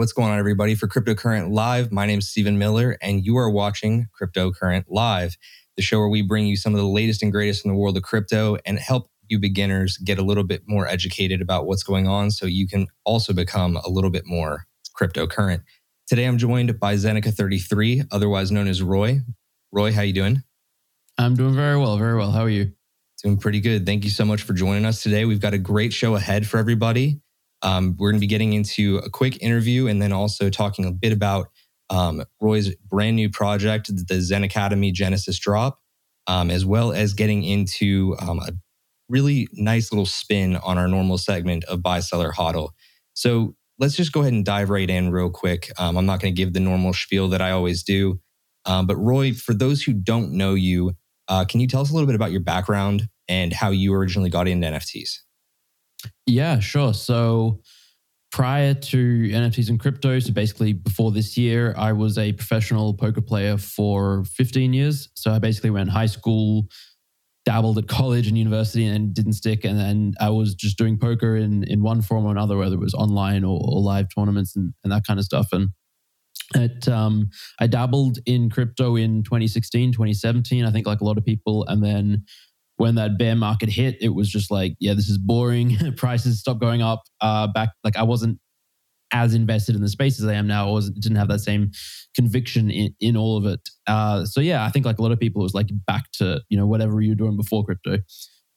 What's going on, everybody? For Cryptocurrent Live, my name is Stephen Miller, and you are watching Cryptocurrent Live, the show where we bring you some of the latest and greatest in the world of crypto and help you beginners get a little bit more educated about what's going on so you can also become a little bit more cryptocurrent. Today, I'm joined by Zeneca33, otherwise known as Roy. Roy, how you doing? I'm doing very well, very well. How are you? Doing pretty good. Thank you so much for joining us today. We've got a great show ahead for everybody. Um, we're going to be getting into a quick interview and then also talking a bit about um, Roy's brand new project, the Zen Academy Genesis Drop, um, as well as getting into um, a really nice little spin on our normal segment of buy, seller, hodl. So let's just go ahead and dive right in real quick. Um, I'm not going to give the normal spiel that I always do. Um, but Roy, for those who don't know you, uh, can you tell us a little bit about your background and how you originally got into NFTs? Yeah, sure. So prior to NFTs and crypto, so basically before this year, I was a professional poker player for 15 years. So I basically went high school, dabbled at college and university and didn't stick. And then I was just doing poker in, in one form or another, whether it was online or, or live tournaments and, and that kind of stuff. And it, um, I dabbled in crypto in 2016, 2017, I think like a lot of people. And then when that bear market hit, it was just like, yeah, this is boring. Prices stopped going up. Uh, back like I wasn't as invested in the space as I am now. I was didn't have that same conviction in, in all of it. Uh, so yeah, I think like a lot of people, it was like back to you know whatever you were doing before crypto.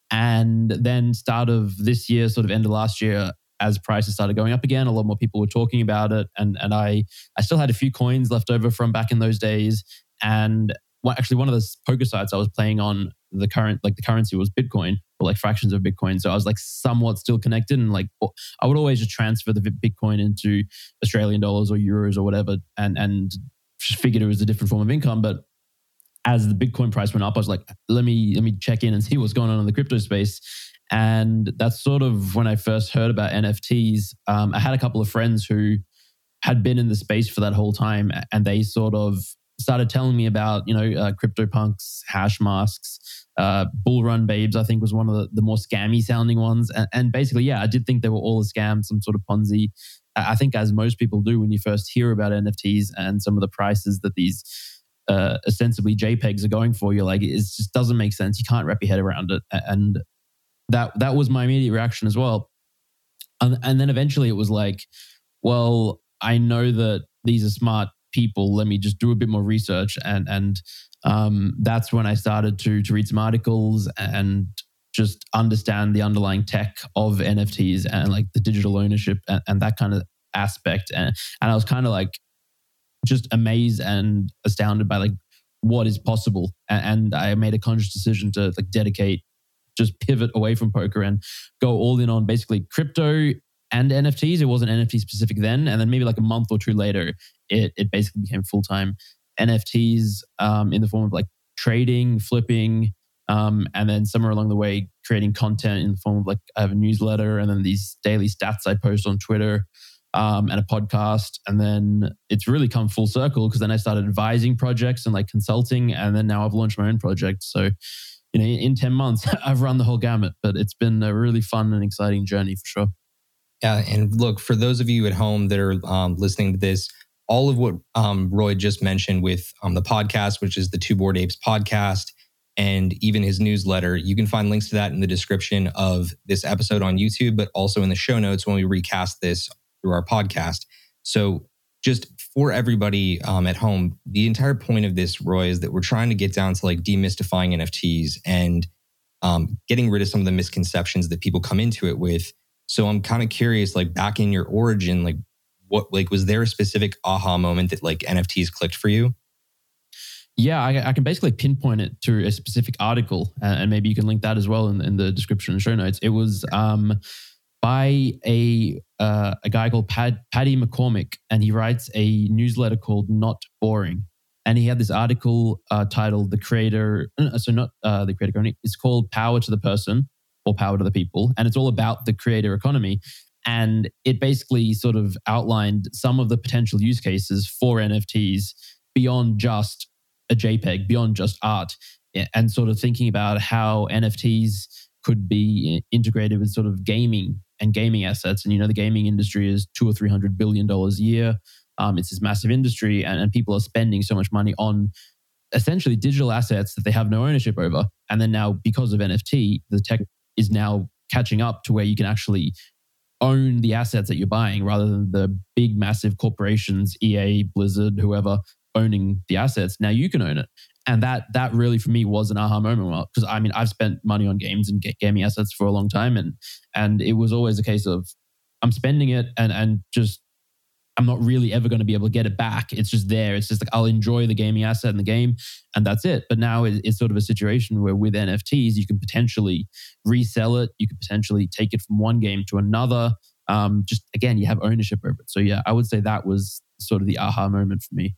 And then start of this year, sort of end of last year, as prices started going up again, a lot more people were talking about it, and and I I still had a few coins left over from back in those days, and well, actually one of the poker sites I was playing on the current like the currency was Bitcoin or like fractions of Bitcoin. So I was like somewhat still connected and like I would always just transfer the Bitcoin into Australian dollars or euros or whatever and and figured it was a different form of income. But as the Bitcoin price went up, I was like, let me let me check in and see what's going on in the crypto space. And that's sort of when I first heard about NFTs. Um, I had a couple of friends who had been in the space for that whole time, and they sort of started telling me about you know uh, CryptoPunks, Hashmasks, uh, Bull Run Babes, I think, was one of the, the more scammy sounding ones. And, and, basically, yeah, I did think they were all a scam, some sort of Ponzi. I think, as most people do when you first hear about NFTs and some of the prices that these uh, ostensibly JPEGs are going for, you're like, it just doesn't make sense. You can't wrap your head around it. And that that was my immediate reaction as well. And, and then eventually it was like, well, I know that these are smart people. Let me just do a bit more research and and um, that's when I started to to read some articles and just understand the underlying tech of NFTs and like the digital ownership and, and that kind of aspect. And and I was kind of like just amazed and astounded by like what is possible. And, and I made a conscious decision to like dedicate, just pivot away from poker and go all in on basically crypto and NFTs. It wasn't NFT specific then, and then maybe like a month or two later, it it basically became full time NFTs um, in the form of like trading, flipping, um, and then somewhere along the way creating content in the form of like I have a newsletter and then these daily stats I post on Twitter um, and a podcast, and then it's really come full circle because then I started advising projects and like consulting, and then now I've launched my own project. So you know, in ten months I've run the whole gamut, but it's been a really fun and exciting journey for sure. Yeah, and look for those of you at home that are um, listening to this all of what um, Roy just mentioned with um, the podcast, which is the Two Bored Apes podcast, and even his newsletter. You can find links to that in the description of this episode on YouTube, but also in the show notes when we recast this through our podcast. So, just for everybody um, at home, the entire point of this, Roy, is that we're trying to get down to like demystifying NFTs and um, getting rid of some of the misconceptions that people come into it with. So, I'm kind of curious, like back in your origin, like what, like, was there a specific aha moment that like NFTs clicked for you? Yeah, I, I, can basically pinpoint it to a specific article, and maybe you can link that as well in, in the description and show notes. It was um, by a uh, a guy called Pad, Packy McCormick, and he writes a newsletter called Not Boring. And he had this article uh, titled "The Creator," uh, so not uh, the creator economy. It's called "Power to the Person" or "Power to the People," and it's all about the creator economy. And it basically sort of outlined some of the potential use cases for NFTs beyond just a JPEG beyond just art and sort of thinking about how NFTs could be integrated with sort of gaming and gaming assets. And you know, the gaming industry is two or three hundred billion dollars a year. Um, it's this massive industry, and, and people are spending so much money on essentially digital assets that they have no ownership over. And then now, because of NFT, the tech is now catching up to where you can actually own the assets that you're buying rather than the big, massive corporations, EA, Blizzard, whoever, owning the assets. Now you can own it. And that that really for me was an aha moment because I mean I've spent money on games and gaming assets for a long time and and it was always a case of I'm spending it and and just I'm not really ever going to be able to get it back. It's just there. It's just like I'll enjoy the gaming asset in the game, and that's it. But now it's sort of a situation where with NFTs, you can potentially resell it. You could potentially take it from one game to another. Um, just again, you have ownership over it. So yeah, I would say that was sort of the aha moment for me.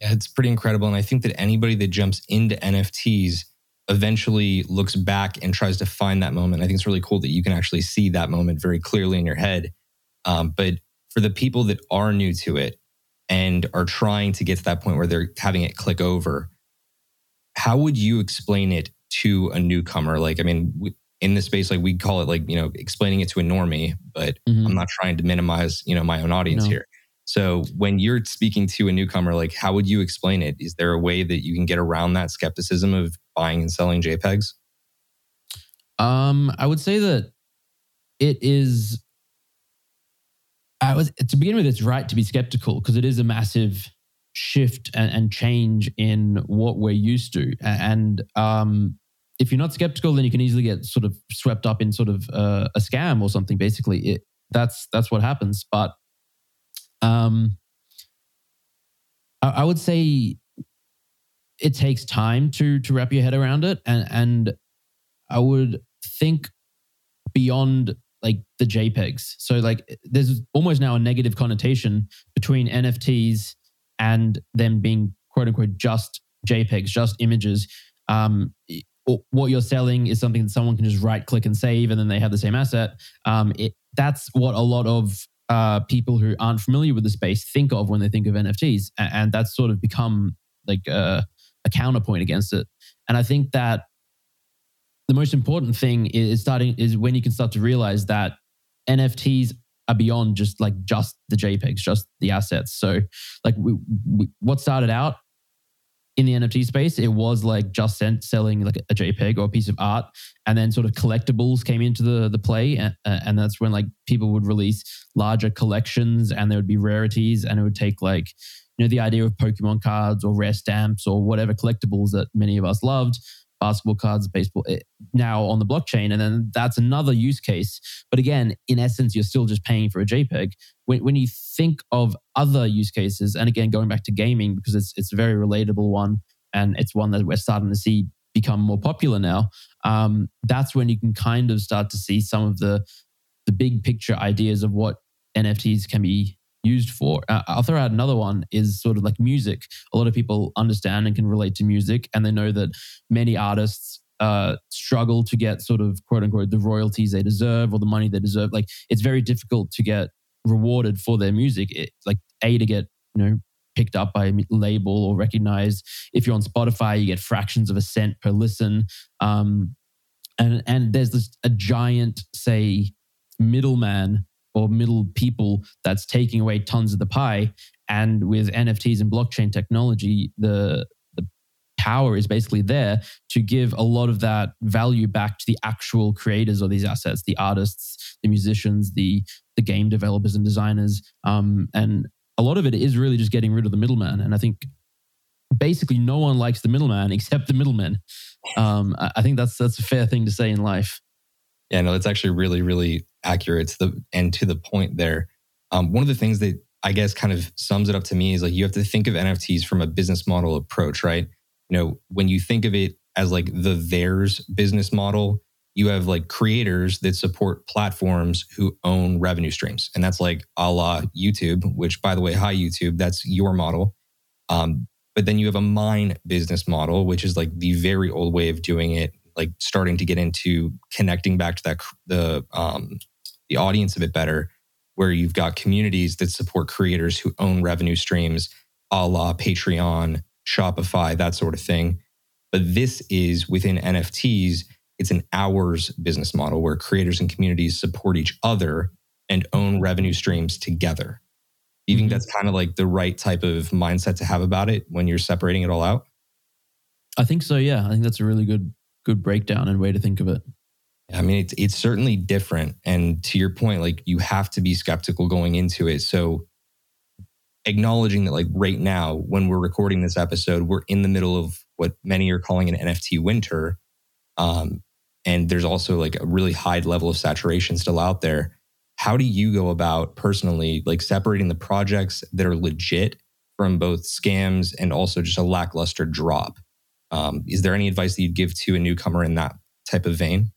Yeah, it's pretty incredible. And I think that anybody that jumps into NFTs eventually looks back and tries to find that moment. I think it's really cool that you can actually see that moment very clearly in your head. Um, but for the people that are new to it and are trying to get to that point where they're having it click over, how would you explain it to a newcomer? Like, I mean, in this space, like we call it like, you know, explaining it to a normie, but mm-hmm. I'm not trying to minimize, you know, my own audience no. here. So when you're speaking to a newcomer, like how would you explain it? Is there a way that you can get around that skepticism of buying and selling JPEGs? Um, I would say that it is. I was to begin with, it's right to be skeptical because it is a massive shift and, and, change in what we're used to. And um, if you're not skeptical, then you can easily get sort of swept up in sort of uh, a scam or something. Basically, it, that's that's what happens. But um, I, I would say it takes time to to wrap your head around it, and and I would think beyond like the JPEGs. So like there's almost now a negative connotation between NFTs and them being quote unquote just JPEGs, just images. Um, what you're selling is something that someone can just right click and save, and then they have the same asset. Um, it, that's what a lot of uh, people who aren't familiar with the space think of when they think of NFTs, and, that's sort of become like a, a counterpoint against it. And I think that the most important thing is starting is when you can start to realize that NFTs are beyond just like just the JPEGs, just the assets. So, like, we, we, what started out in the NFT space, it was like just selling like a JPEG or a piece of art, and then sort of collectibles came into the the play, and, and that's when like people would release larger collections, and there would be rarities, and it would take like you know the idea of Pokemon cards or rare stamps or whatever collectibles that many of us loved, basketball cards, baseball, eh, now on the blockchain. And then that's another use case. But again, in essence, you're still just paying for a JPEG. When, when you think of other use cases, and again, going back to gaming, because it's, it's a very relatable one, and it's one that we're starting to see become more popular now, um, that's when you can kind of start to see some of the, the big picture ideas of what NFTs can be used for. Uh, I'll throw out another one is sort of like music. A lot of people understand and can relate to music, and they know that many artists uh, struggle to get sort of quote unquote the royalties they deserve or the money they deserve. Like it's very difficult to get rewarded for their music. It, like a to get you know picked up by a label or recognized. If you're on Spotify, you get fractions of a cent per listen. Um, and and there's this a giant say middleman or middle people that's taking away tons of the pie. And with NFTs and blockchain technology, the the power is basically there to give a lot of that value back to the actual creators of these assets, the artists, the musicians, the the game developers and designers. Um, and a lot of it is really just getting rid of the middleman. And I think basically no one likes the middleman except the middlemen. Um, I think that's that's a fair thing to say in life. Yeah, no, that's actually really, really accurate to the and to the point there. Um, one of the things that I guess kind of sums it up to me is like you have to think of NFTs from a business model approach, right? You know, when you think of it as like the theirs business model, you have like creators that support platforms who own revenue streams. And that's like a la YouTube, which by the way, hi YouTube, that's your model. Um, but then you have a mine business model, which is like the very old way of doing it like starting to get into connecting back to that the um, the audience a bit better, where you've got communities that support creators who own revenue streams, a la Patreon, Shopify, that sort of thing. But this is within NFTs, it's an ours business model where creators and communities support each other and own revenue streams together. Do you think mm-hmm. that's kind of like the right type of mindset to have about it when you're separating it all out? I think so. Yeah, I think that's a really good good breakdown and way to think of it. I mean, it's it's certainly different. And to your point, like you have to be skeptical going into it. So acknowledging that like right now, when we're recording this episode, we're in the middle of what many are calling an NFT winter. Um, and there's also like a really high level of saturation still out there. How do you go about personally like separating the projects that are legit from both scams and also just a lackluster drop? Um, is there any advice that you'd give to a newcomer in that type of vein?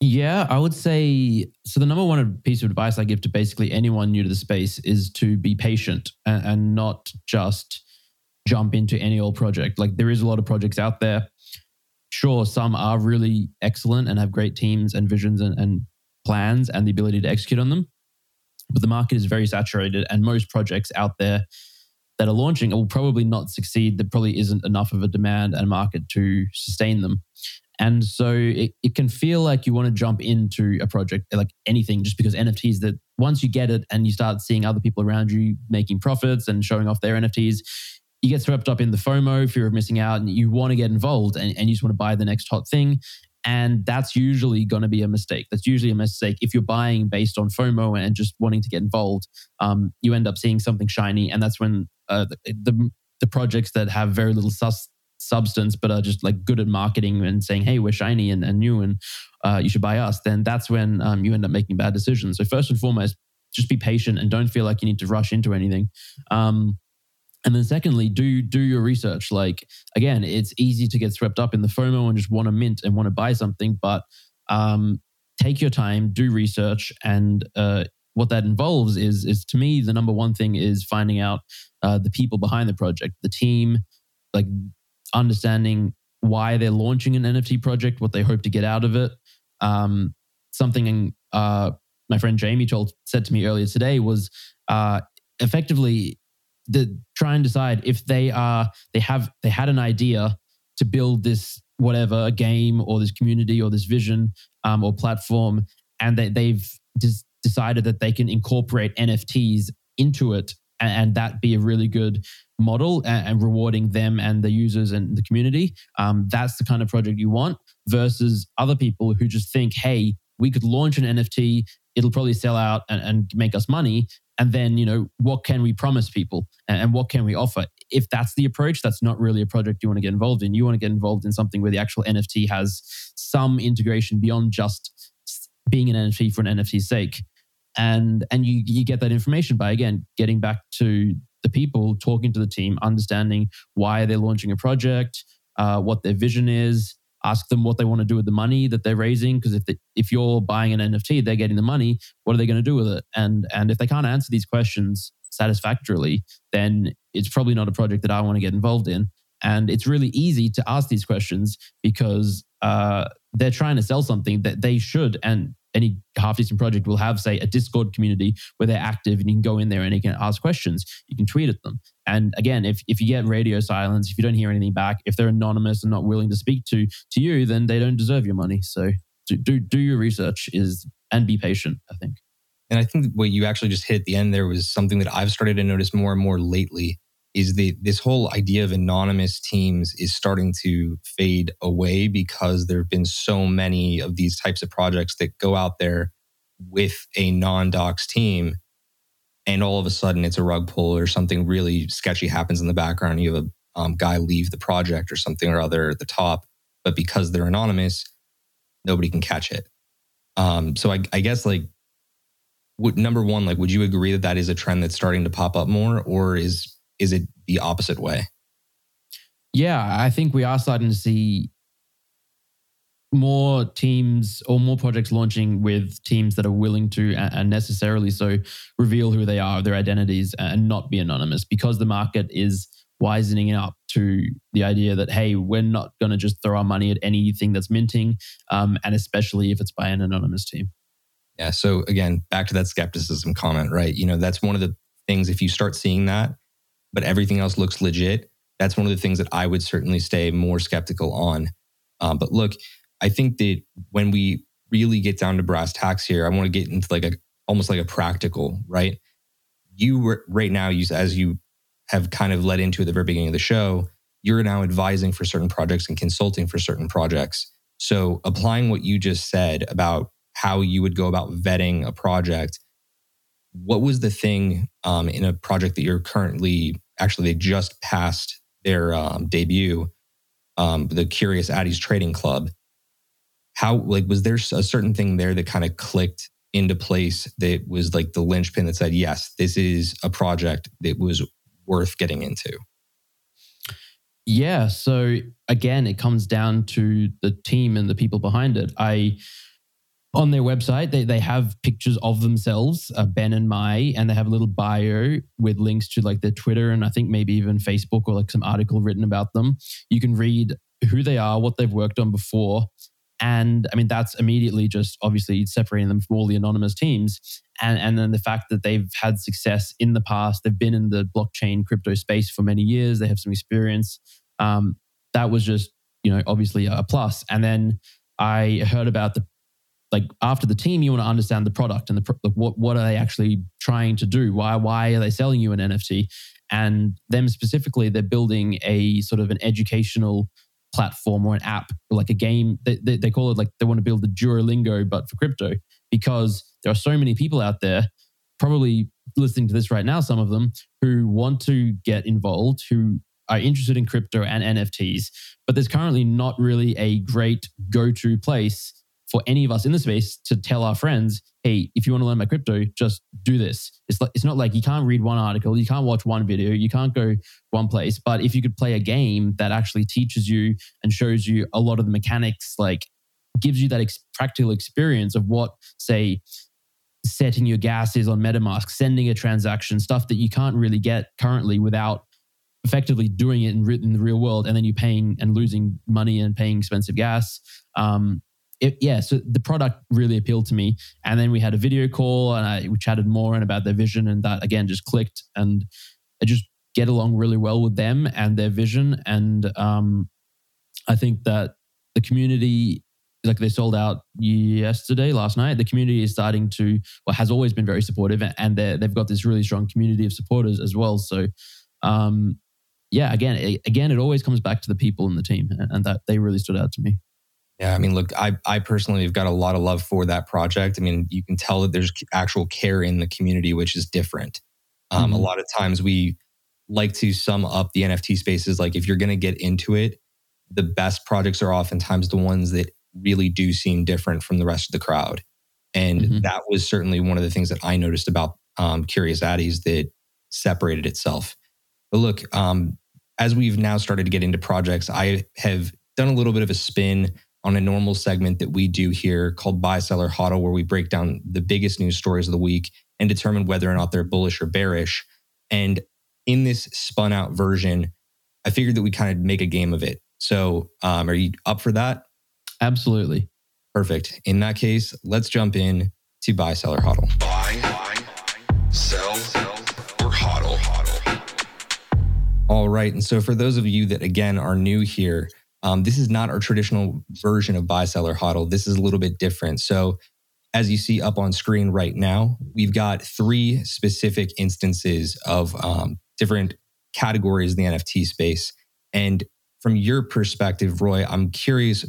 Yeah, I would say so. The number one piece of advice I give to basically anyone new to the space is to be patient and, and not just jump into any old project. Like there is a lot of projects out there. Sure, some are really excellent and have great teams and visions and, and plans and the ability to execute on them. But the market is very saturated, and most projects out there that are launching it will probably not succeed. There probably isn't enough of a demand and market to sustain them. And so it, it can feel like you want to jump into a project like anything just because NFTs that once you get it and you start seeing other people around you making profits and showing off their NFTs, you get swept up in the FOMO, fear of missing out, and you want to get involved and, and you just want to buy the next hot thing. And that's usually going to be a mistake. That's usually a mistake. If you're buying based on FOMO and just wanting to get involved, um, you end up seeing something shiny. And that's when uh, the, the, projects that have very little sus- substance but are just like good at marketing and saying hey we're shiny and, and new and uh, you should buy us then that's when um, you end up making bad decisions. So first and foremost just be patient and don't feel like you need to rush into anything. Um, and then secondly do do your research. Like again it's easy to get swept up in the fomo and just want to mint and want to buy something but um, take your time do research and uh, what that involves is is to me the number one thing is finding out uh, the people behind the project, the team, like understanding why they're launching an NFT project, what they hope to get out of it. Um, something uh, my friend Jamie told said to me earlier today was uh, effectively the try and decide if they are they have they had an idea to build this whatever a game or this community or this vision um, or platform and they, they've just decided that they can incorporate NFTs into it and, and that be a really good model and, and, rewarding them and the users and the community. Um, that's the kind of project you want versus other people who just think, hey, we could launch an NFT, it'll probably sell out and, and make us money. And then, you know, what can we promise people and, and what can we offer? If that's the approach, that's not really a project you want to get involved in. You want to get involved in something where the actual NFT has some integration beyond just being an NFT for an NFT's sake and and you you get that information by again getting back to the people talking to the team understanding why they're launching a project uh, what their vision is. Ask them what they want to do with the money that they're raising because if they, if you're buying an nft they're getting the money what are they going to do with it? And and if they can't answer these questions satisfactorily then it's probably not a project that i want to get involved in. And it's really easy to ask these questions because uh, they're trying to sell something that they should and any half decent project will have, say, a Discord community where they're active and you can go in there and you can ask questions. You can tweet at them. And again, if, if you get radio silence, if you don't hear anything back, if they're anonymous and not willing to speak to to you, then they don't deserve your money. So do do, do your research is and be patient. I think. And I think what you actually just hit at the end there was something that I've started to notice more and more lately is that this whole idea of anonymous teams is starting to fade away because there have been so many of these types of projects that go out there with a non-doxxed team and all of a sudden it's a rug pull or something really sketchy happens in the background. You have a um, guy leave the project or something or other at the top but because they're anonymous nobody can catch it. Um, so I, I guess like would number one like would you agree that that is a trend that's starting to pop up more or is is it the opposite way yeah i think we are starting to see more teams or more projects launching with teams that are willing to and necessarily so reveal who they are their identities and not be anonymous because the market is wisening up to the idea that hey we're not going to just throw our money at anything that's minting um, and especially if it's by an anonymous team yeah. So again, back to that skepticism comment, right? You know, that's one of the things if you start seeing that, but everything else looks legit, that's one of the things that I would certainly stay more skeptical on. Um, but look, I think that when we really get down to brass tacks here, I want to get into like a almost like a practical, right? You were right now, you as you have kind of led into at the very beginning of the show, you're now advising for certain projects and consulting for certain projects. So applying what you just said about how you would go about vetting a project. What was the thing um, in a project that you're currently actually they just passed their um, debut, um, the Curious Addys Trading Club. How like was there a certain thing there that kind of clicked into place that was like the linchpin that said, yes, this is a project that was worth getting into? Yeah. So again, it comes down to the team and the people behind it. I on their website, they, they have pictures of themselves, uh, Ben and Mai, and they have a little bio with links to like their Twitter and I think maybe even Facebook or like some article written about them. You can read who they are, what they've worked on before. And I mean, that's immediately just obviously separating them from all the anonymous teams. And, and then the fact that they've had success in the past, they've been in the blockchain crypto space for many years, they have some experience. Um, that was just, you know, obviously a plus. And then I heard about the like after the team, you want to understand the product and the like what what are they actually trying to do? Why why are they selling you an NFT? And them specifically, they're building a sort of an educational platform or an app, like a game. They, they, they call it like they want to build the Duolingo, but for crypto, because there are so many people out there, probably listening to this right now, some of them who want to get involved, who are interested in crypto and NFTs, but there's currently not really a great go to place for any of us in the space to tell our friends, hey, if you want to learn about crypto, just do this. It's like it's not like you can't read one article, you can't watch one video, you can't go one place. But if you could play a game that actually teaches you and shows you a lot of the mechanics, like gives you that ex- practical experience of what, say, setting your gas is on MetaMask, sending a transaction, stuff that you can't really get currently without effectively doing it in, in the real world, and then you paying and losing money and paying expensive gas. Um, it, yeah, so the product really appealed to me. And then we had a video call and I, we chatted more and about their vision. And that again just clicked. And I just get along really well with them and their vision. And um, I think that the community, like they sold out yesterday, last night, the community is starting to, well, has always been very supportive. And they've got this really strong community of supporters as well. So, um, yeah, again, it, again, it always comes back to the people in the team, and that they really stood out to me. Yeah, I mean, look, I I personally have got a lot of love for that project. I mean, you can tell that there's actual care in the community, which is different. Um, mm-hmm. A lot of times we like to sum up the NFT spaces like if you're going to get into it, the best projects are oftentimes the ones that really do seem different from the rest of the crowd. And mm-hmm. that was certainly one of the things that I noticed about um, Curious Addys that separated itself. But look, um, as we've now started to get into projects, I have done a little bit of a spin on a normal segment that we do here called Buy Seller Hodl, where we break down the biggest news stories of the week and determine whether or not they're bullish or bearish. And in this spun out version, I figured that we kind of make a game of it. So, um, are you up for that? Absolutely. Perfect. In that case, let's jump in to Buy Seller Hodl. Buy, buy sell, sell, or hodl, hodl. All right. And so, for those of you that again are new here, um, this is not our traditional version of buy, sell, or. This is a little bit different. So as you see up on screen right now, we've got three specific instances of um, different categories in the NFT space. And from your perspective, Roy, I'm curious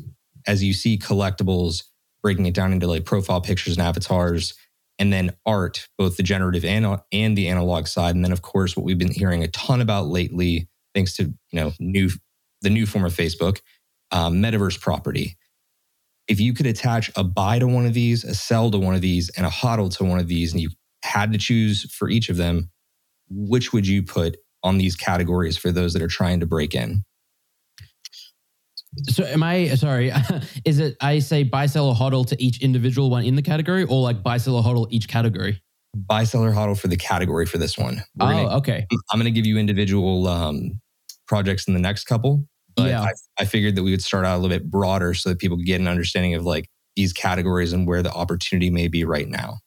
as you see collectibles breaking it down into like profile pictures and avatars, and then art, both the generative and, and the analog side. And then, of course, what we've been hearing a ton about lately, thanks to you know new the new form of Facebook, um, metaverse property if you could attach a buy to one of these, a sell to one of these, and a hodl to one of these, and you had to choose for each of them, which would you put on these categories for those that are trying to break in? So am I sorry? is it I say buy, sell, or hodl to each individual one in the category, or like buy, sell, or hodl each category? Buy, sell, or hodl for the category for this one. We're oh, gonna, okay. I'm going to give you individual um, projects in the next couple, but yeah. I, I figured that we would start out a little bit broader so that people could get an understanding of like these categories and where the opportunity may be right now.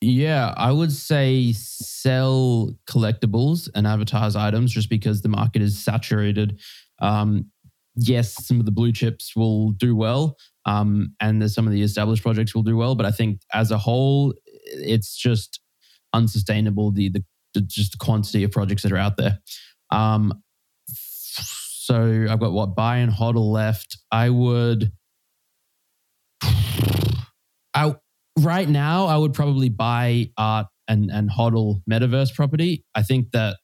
Yeah, I would say sell collectibles and advertise items just because the market is saturated. Um, yes, some of the blue chips will do well, um, and there's some of the established projects will do well, but I think as a whole, it's just unsustainable. The the, the just the quantity of projects that are out there. Um, so I've got what buy and hodl left. I would, I right now I would probably buy art and and hodl metaverse property. I think that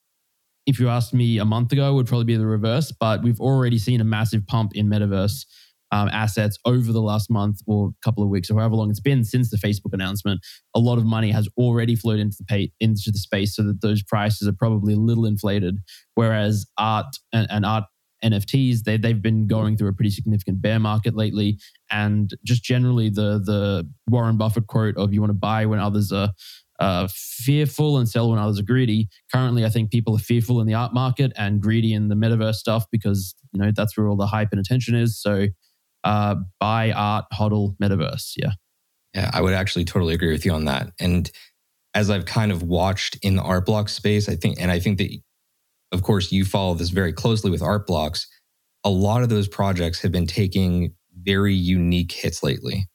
if you asked me a month ago, it would probably be the reverse. But we've already seen a massive pump in metaverse um, assets over the last month or couple of weeks or however long it's been since the Facebook announcement. A lot of money has already flowed into the pay, into the space, so that those prices are probably a little inflated. Whereas art and, and art NFTs, they, they've been going through a pretty significant bear market lately. And just generally, the the Warren Buffett quote of "you want to buy when others are uh, fearful and sell when others are greedy." Currently, I think people are fearful in the art market and greedy in the metaverse stuff because you know that's where all the hype and attention is. So, uh, buy art, hodl, metaverse. Yeah, yeah, I would actually totally agree with you on that. And as I've kind of watched in the art block space, I think, and I think that of course, you follow this very closely with Art Blocks. A lot of those projects have been taking very unique hits lately.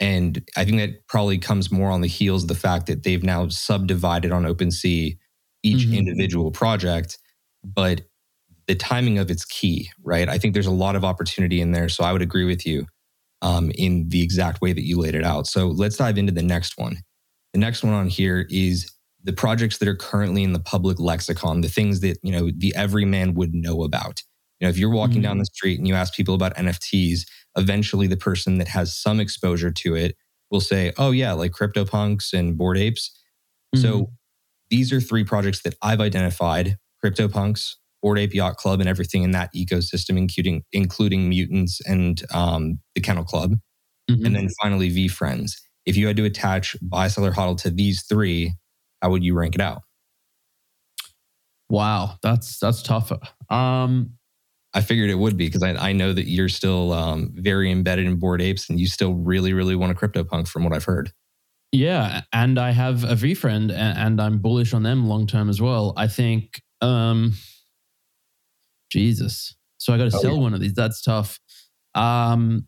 And I think that probably comes more on the heels of the fact that they've now subdivided on OpenSea each mm-hmm. individual project. But the timing of it's key, right? I think there's a lot of opportunity in there. So I would agree with you um, in the exact way that you laid it out. So let's dive into the next one. The next one on here is the projects that are currently in the public lexicon, the things that, you know, the everyman would know about. You know, if you're walking mm-hmm. down the street and you ask people about NFTs, eventually the person that has some exposure to it will say, oh, yeah, like CryptoPunks and Bored Apes. Mm-hmm. So these are three projects that I've identified CryptoPunks, Bored Ape Yacht Club, and everything in that ecosystem, including, including Mutants and um, the Kennel Club. Mm-hmm. And then finally, VeeFriends. If you had to attach buy, seller, hodl to these three, how would you rank it out? Wow, that's that's tough. Um, I figured it would be because I, I know that you're still um, very embedded in bored apes and you still really, really want a CryptoPunk from what I've heard. Yeah, and I have a VeeFriend and, and I'm bullish on them long term as well. I think, um, Jesus. So I got to oh, sell yeah. one of these. That's tough. Um,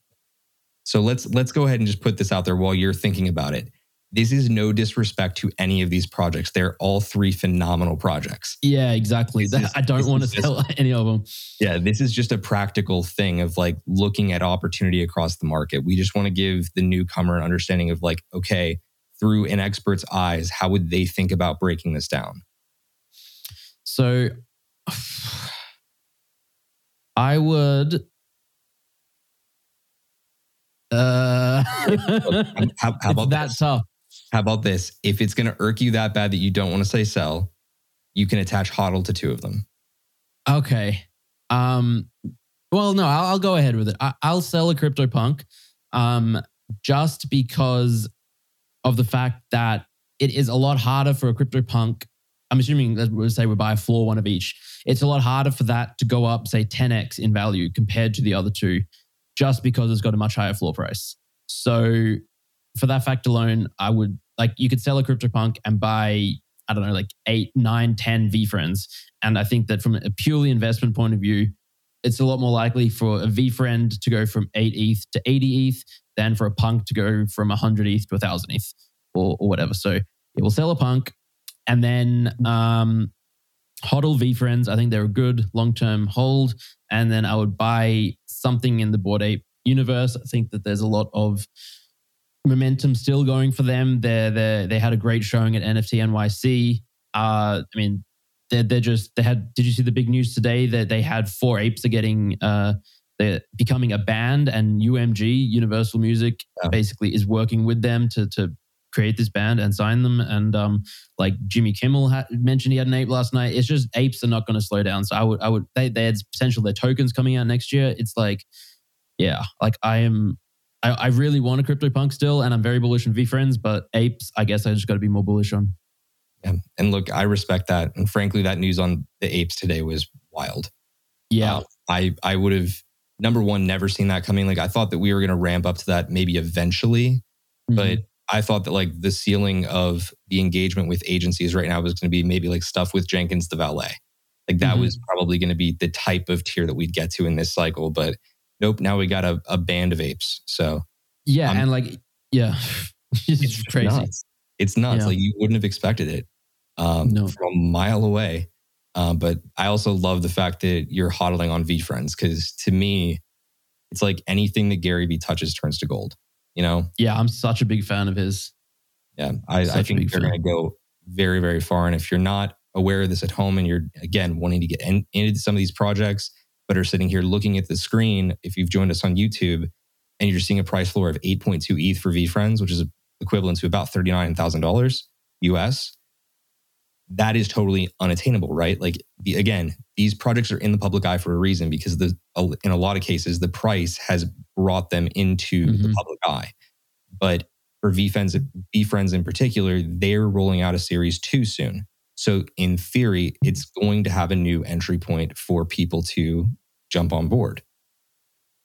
so let's let's go ahead and just put this out there while you're thinking about it this is no disrespect to any of these projects. They're all three phenomenal projects. Yeah, exactly. I don't want to sell any of them. Yeah, this is just a practical thing of like looking at opportunity across the market. We just want to give the newcomer an understanding of like, okay, through an expert's eyes, how would they think about breaking this down? So I would uh, how, how about that tough? How about this? If it's going to irk you that bad that you don't want to say sell, you can attach hodl to two of them. Okay. Um, well, no, I'll, I'll go ahead with it. I, will sell a CryptoPunk um, just because of the fact that it is a lot harder for a CryptoPunk. I'm assuming that we'll say we buy a floor one of each. It's a lot harder for that to go up, say, 10x in value compared to the other two, just because it's got a much higher floor price. So for that fact alone, I would like you could sell a CryptoPunk and buy, I don't know, like eight, nine, 10 VeeFriends. And I think that from a purely investment point of view, it's a lot more likely for a VeeFriend to go from 8 ETH to 80 ETH than for a punk to go from 100 ETH to 1,000 ETH or, or whatever. So it will sell a punk. And then um, HODL VeeFriends, I think they're a good long term hold. And then I would buy something in the Bored Ape universe. I think that there's a lot of momentum still going for them. They they they had a great showing at NFT NYC. Uh, I mean, they're they're just they had. Did you see the big news today that they had four apes are getting uh they're becoming a band and UMG Universal Music yeah. basically is working with them to to create this band and sign them. And um, like Jimmy Kimmel had mentioned, he had an ape last night. It's just apes are not going to slow down. So I would I would they they had potential their tokens coming out next year. It's like yeah, like I am I, I really want a CryptoPunk still, and I'm very bullish on VeeFriends, but apes, I guess I just got to be more bullish on. Yeah. And look, I respect that. And frankly, that news on the apes today was wild. Yeah. Uh, I, I would have, number one, never seen that coming. Like, I thought that we were going to ramp up to that maybe eventually, mm-hmm. but I thought that like the ceiling of the engagement with agencies right now was going to be maybe like stuff with Jenkins the valet. Like, that mm-hmm. was probably going to be the type of tier that we'd get to in this cycle. But nope, now we got a, a band of apes. So yeah, um, and like yeah, it's, it's crazy. Nuts. It's nuts. Yeah. Like you wouldn't have expected it um, no. from a mile away. Um, but I also love the fact that you're hodling on VeeFriends because to me, it's like anything that Gary Vee touches turns to gold. You know? Yeah, I'm such a big fan of his. Yeah, I, I think they're going to go very, very far. And if you're not aware of this at home and you're again wanting to get in, into some of these projects, but are sitting here looking at the screen, if you've joined us on YouTube and you're seeing a price floor of 8.2 ETH for VeeFriends, which is equivalent to about $39,000 US, that is totally unattainable, right? Like the, again, these projects are in the public eye for a reason because the in a lot of cases the price has brought them into mm-hmm. the public eye. But for VeeFriends, VeeFriends in particular, they're rolling out a series too soon. So in theory, it's going to have a new entry point for people to jump on board.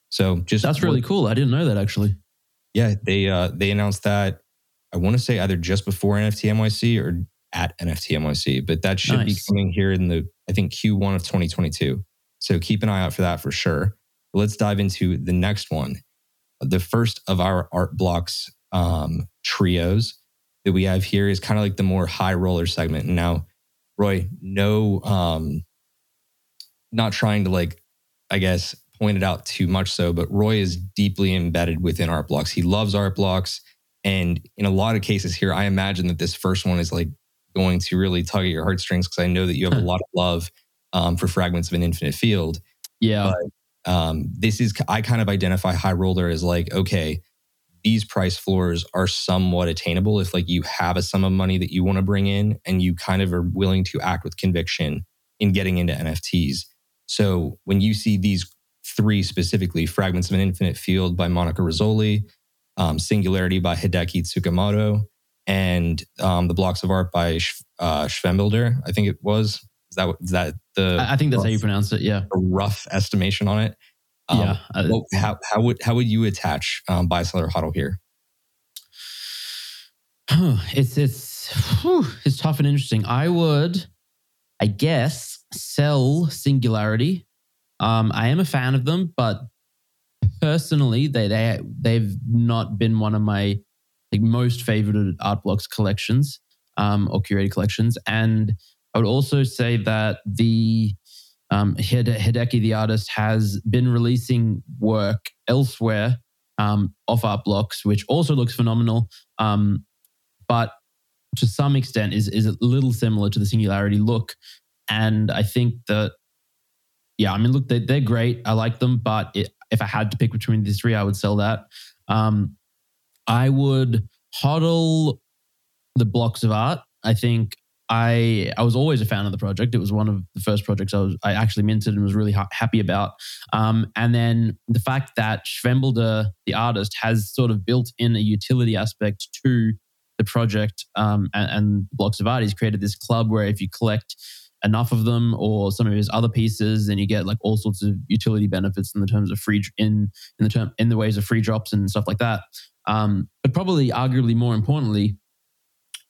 So just that's really cool. I didn't know that actually. Yeah, they uh, they announced that. I want to say either just before NFT NYC or at NFT NYC, but that should nice. be coming here in the I think Q1 of 2022. So keep an eye out for that for sure. But let's dive into the next one. The first of our art blocks um, trios that we have here is kind of like the more high roller segment. And now, Roy, no, um, not trying to like I guess, pointed out too much so, but Roy is deeply embedded within art blocks. He loves art blocks. And in a lot of cases here, I imagine that this first one is like going to really tug at your heartstrings because I know that you have a lot of love um, for fragments of an infinite field. Yeah. But, um, this is, I kind of identify high roller as like, okay, these price floors are somewhat attainable if like you have a sum of money that you want to bring in and you kind of are willing to act with conviction in getting into NFTs. So when you see these three specifically, Fragments of an Infinite Field by Monica Rizzolli, um, Singularity by Hideki Tsukamoto, and um, The Blocks of Art by uh, Shvembldr, I think it was. Is that, is that the. I think that's rough, how you pronounce it, yeah. A rough estimation on it. Um, yeah. Uh, how, how, would, how would you attach um, buy, seller, hodl here? it's it's whew, it's tough and interesting. I would, I guess, sell Singularity. Um, I am a fan of them, but personally, they they they've not been one of my like most favorite art blocks collections um, or curated collections. And I would also say that the um, Hideki, the artist, has been releasing work elsewhere um, off art blocks, which also looks phenomenal. Um, but to some extent is is a little similar to the Singularity look. And I think that, yeah, I mean, look, they're, they're great. I like them, but it, if I had to pick between these three, I would sell that. Um, I would hodl the blocks of art. I think I I was always a fan of the project. It was one of the first projects I was I actually minted and was really ha- happy about. Um, and then the fact that Shvembldr, the artist, has sort of built in a utility aspect to the project um, and, and blocks of art. He's created this club where if you collect enough of them or some of his other pieces and you get like all sorts of utility benefits in the terms of free in in the term in the ways of free drops and stuff like that um, but probably arguably more importantly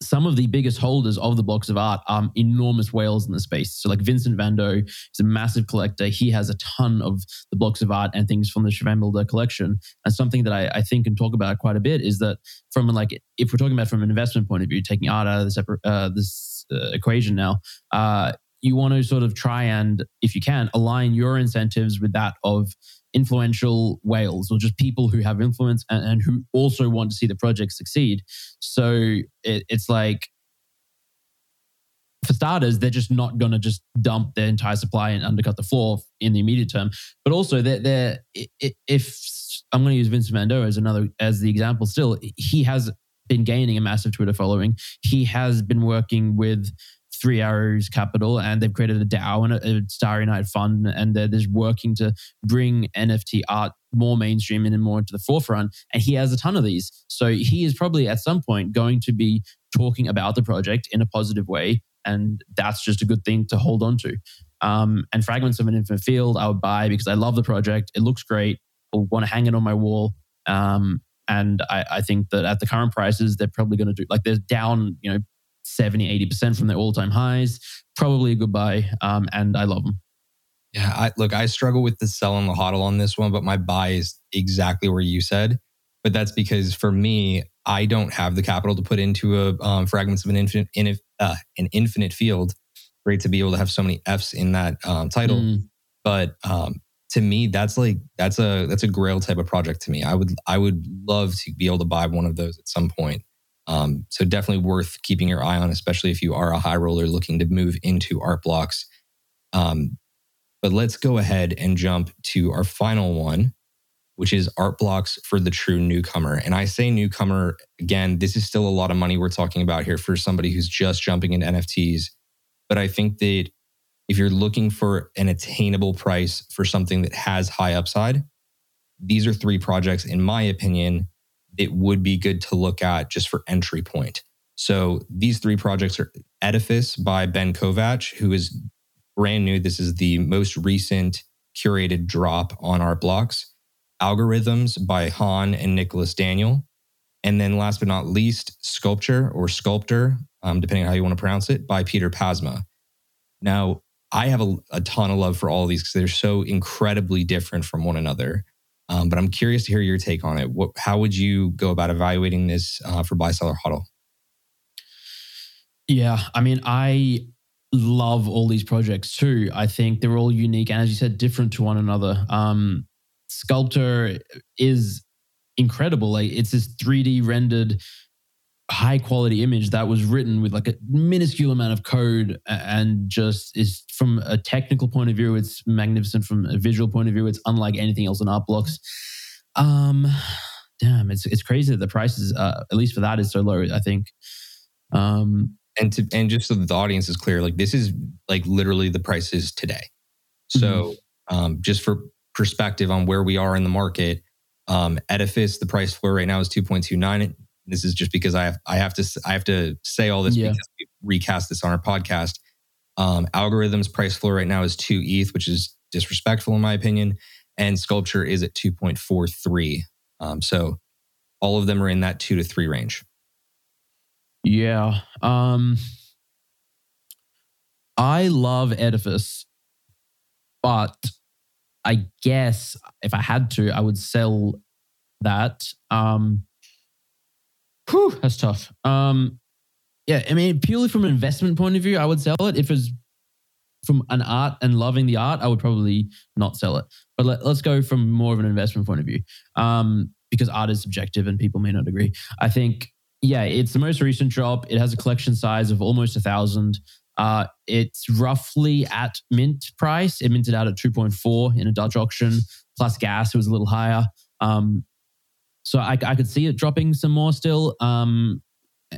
some of the biggest holders of the blocks of art are enormous whales in the space. So, like Vincent Van Dough is a massive collector. He has a ton of the blocks of art and things from the Shvembldr collection. And something that I, I, think and talk about quite a bit is that from like, if we're talking about from an investment point of view, taking art out of this, uh, this equation now, uh, you want to sort of try and, if you can, align your incentives with that of influential whales or just people who have influence and, and who also want to see the project succeed. So it, it's like, for starters, they're just not going to just dump their entire supply and undercut the floor in the immediate term. But also, they're, they're if I'm going to use Vincent Gogh as another as the example, still he has been gaining a massive Twitter following. He has been working with Three Arrows Capital, and they've created a DAO and a, a Starry Night fund, and they're just working to bring NFT art more mainstream and more into the forefront. And he has a ton of these, so he is probably at some point going to be talking about the project in a positive way, and that's just a good thing to hold on to. Um, and fragments of an infinite field, I would buy because I love the project. It looks great. I want to hang it on my wall. Um, and I, I, think that at the current prices, they're probably going to do like they're down, you know, 70, 80% from their all time highs. Probably a good buy. Um, and I love them. Yeah, I, look, I struggle with the sell and the hodl on this one, but my buy is exactly where you said. But that's because for me, I don't have the capital to put into a um, fragments of an infinite, in, uh, an infinite field. Great to be able to have so many Fs in that um, title, mm. but um, to me, that's like that's a that's a Grail type of project to me. I would I would love to be able to buy one of those at some point. Um, so definitely worth keeping your eye on, especially if you are a high roller looking to move into art blocks. Um, but let's go ahead and jump to our final one, which is art blocks for the true newcomer. And I say newcomer again, this is still a lot of money we're talking about here for somebody who's just jumping into NFTs. But I think that if you're looking for an attainable price for something that has high upside, these are three projects, in my opinion, it would be good to look at just for entry point. So these three projects are Edifice by Ben Kovach, who is brand new. This is the most recent curated drop on Art Blocks. Algobeats by Han and Nicholas Daniel. And then last but not least, Sculpture or Sculptor, um, depending on how you want to pronounce it, by Piter Pasma. Now, I have a, a ton of love for all of these because they're so incredibly different from one another. Um, but I'm curious to hear your take on it. What, how would you go about evaluating this uh, for buy seller hodl? Yeah, I mean, I love all these projects too. I think they're all unique and, as you said, different to one another. Um, Sculptor is incredible. Like it's this 3D rendered high quality image that was written with like a minuscule amount of code and just is from a technical point of view it's magnificent. From a visual point of view it's unlike anything else in art blocks. Um damn it's it's crazy that the prices uh, at least for that is so low i think. Um and to and just so the audience is clear like this is like literally the prices today. So mm-hmm. um just for perspective on where we are in the market um edifice the price floor right now is 2.29 this is just because I have I have to I have to say all this yeah. because we recast this on our podcast. Um, algobeats price floor right now is two ETH, which is disrespectful in my opinion, and sculpture is at two point four three. Um, so all of them are in that two to three range. Yeah. Um, I love Edifice, but I guess if I had to, I would sell that. Um, Whew, that's tough. Um, yeah, I mean, purely from an investment point of view, I would sell it. If it's from an art and loving the art, I would probably not sell it. But let, us go from more of an investment point of view, um, because art is subjective and people may not agree. I think, yeah, it's the most recent drop. It has a collection size of almost a thousand. Uh, it's roughly at mint price. It minted out at 2.4 in a Dutch auction, plus gas. It was a little higher. Um, so I, I could see it dropping some more still. Um,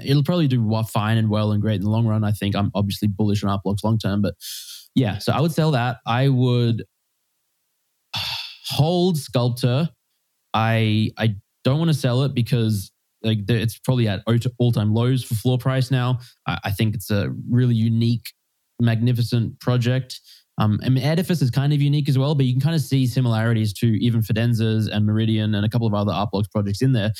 it'll probably do fine and well and great in the long run. I think I'm obviously bullish on art blocks long term, but yeah, so I would sell that. I would hold Sculptor. I I don't want to sell it because like it's probably at all time lows for floor price now. I, I think it's a really unique, magnificent project. Um, mean, Edifice is kind of unique as well, but you can kind of see similarities to even Fidenzas and Meridian and a couple of other art blocks projects in there,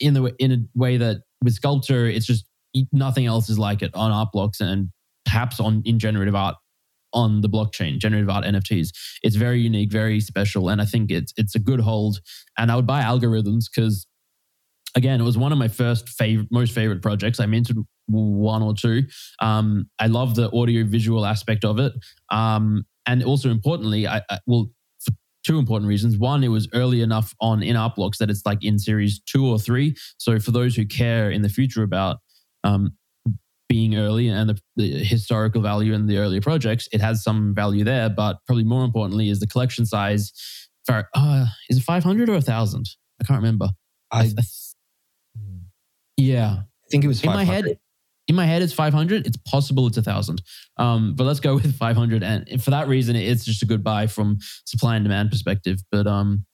in the in a way that with Sculptor, it's just nothing else is like it on art blocks and perhaps on in generative art on the blockchain, generative art NFTs. It's very unique, very special, and I think it's it's a good hold. And I would buy algobeats because, again, it was one of my first favorite, most favorite projects. I minted one or two. Um, I love the audio visual aspect of it, um, and also importantly, I, I well for two important reasons. One, it was early enough on in art blocks that it's like in series two or three. So for those who care in the future about um, being early and the, the, historical value in the earlier projects, it has some value there. But probably more importantly is the collection size. For uh, is it five hundred or a thousand? I can't remember. I, I yeah, I think it was in my head. In my head, it's 500. It's possible it's a thousand. Um, but let's go with 500. And for that reason, it's just a good buy from supply and demand perspective. But um,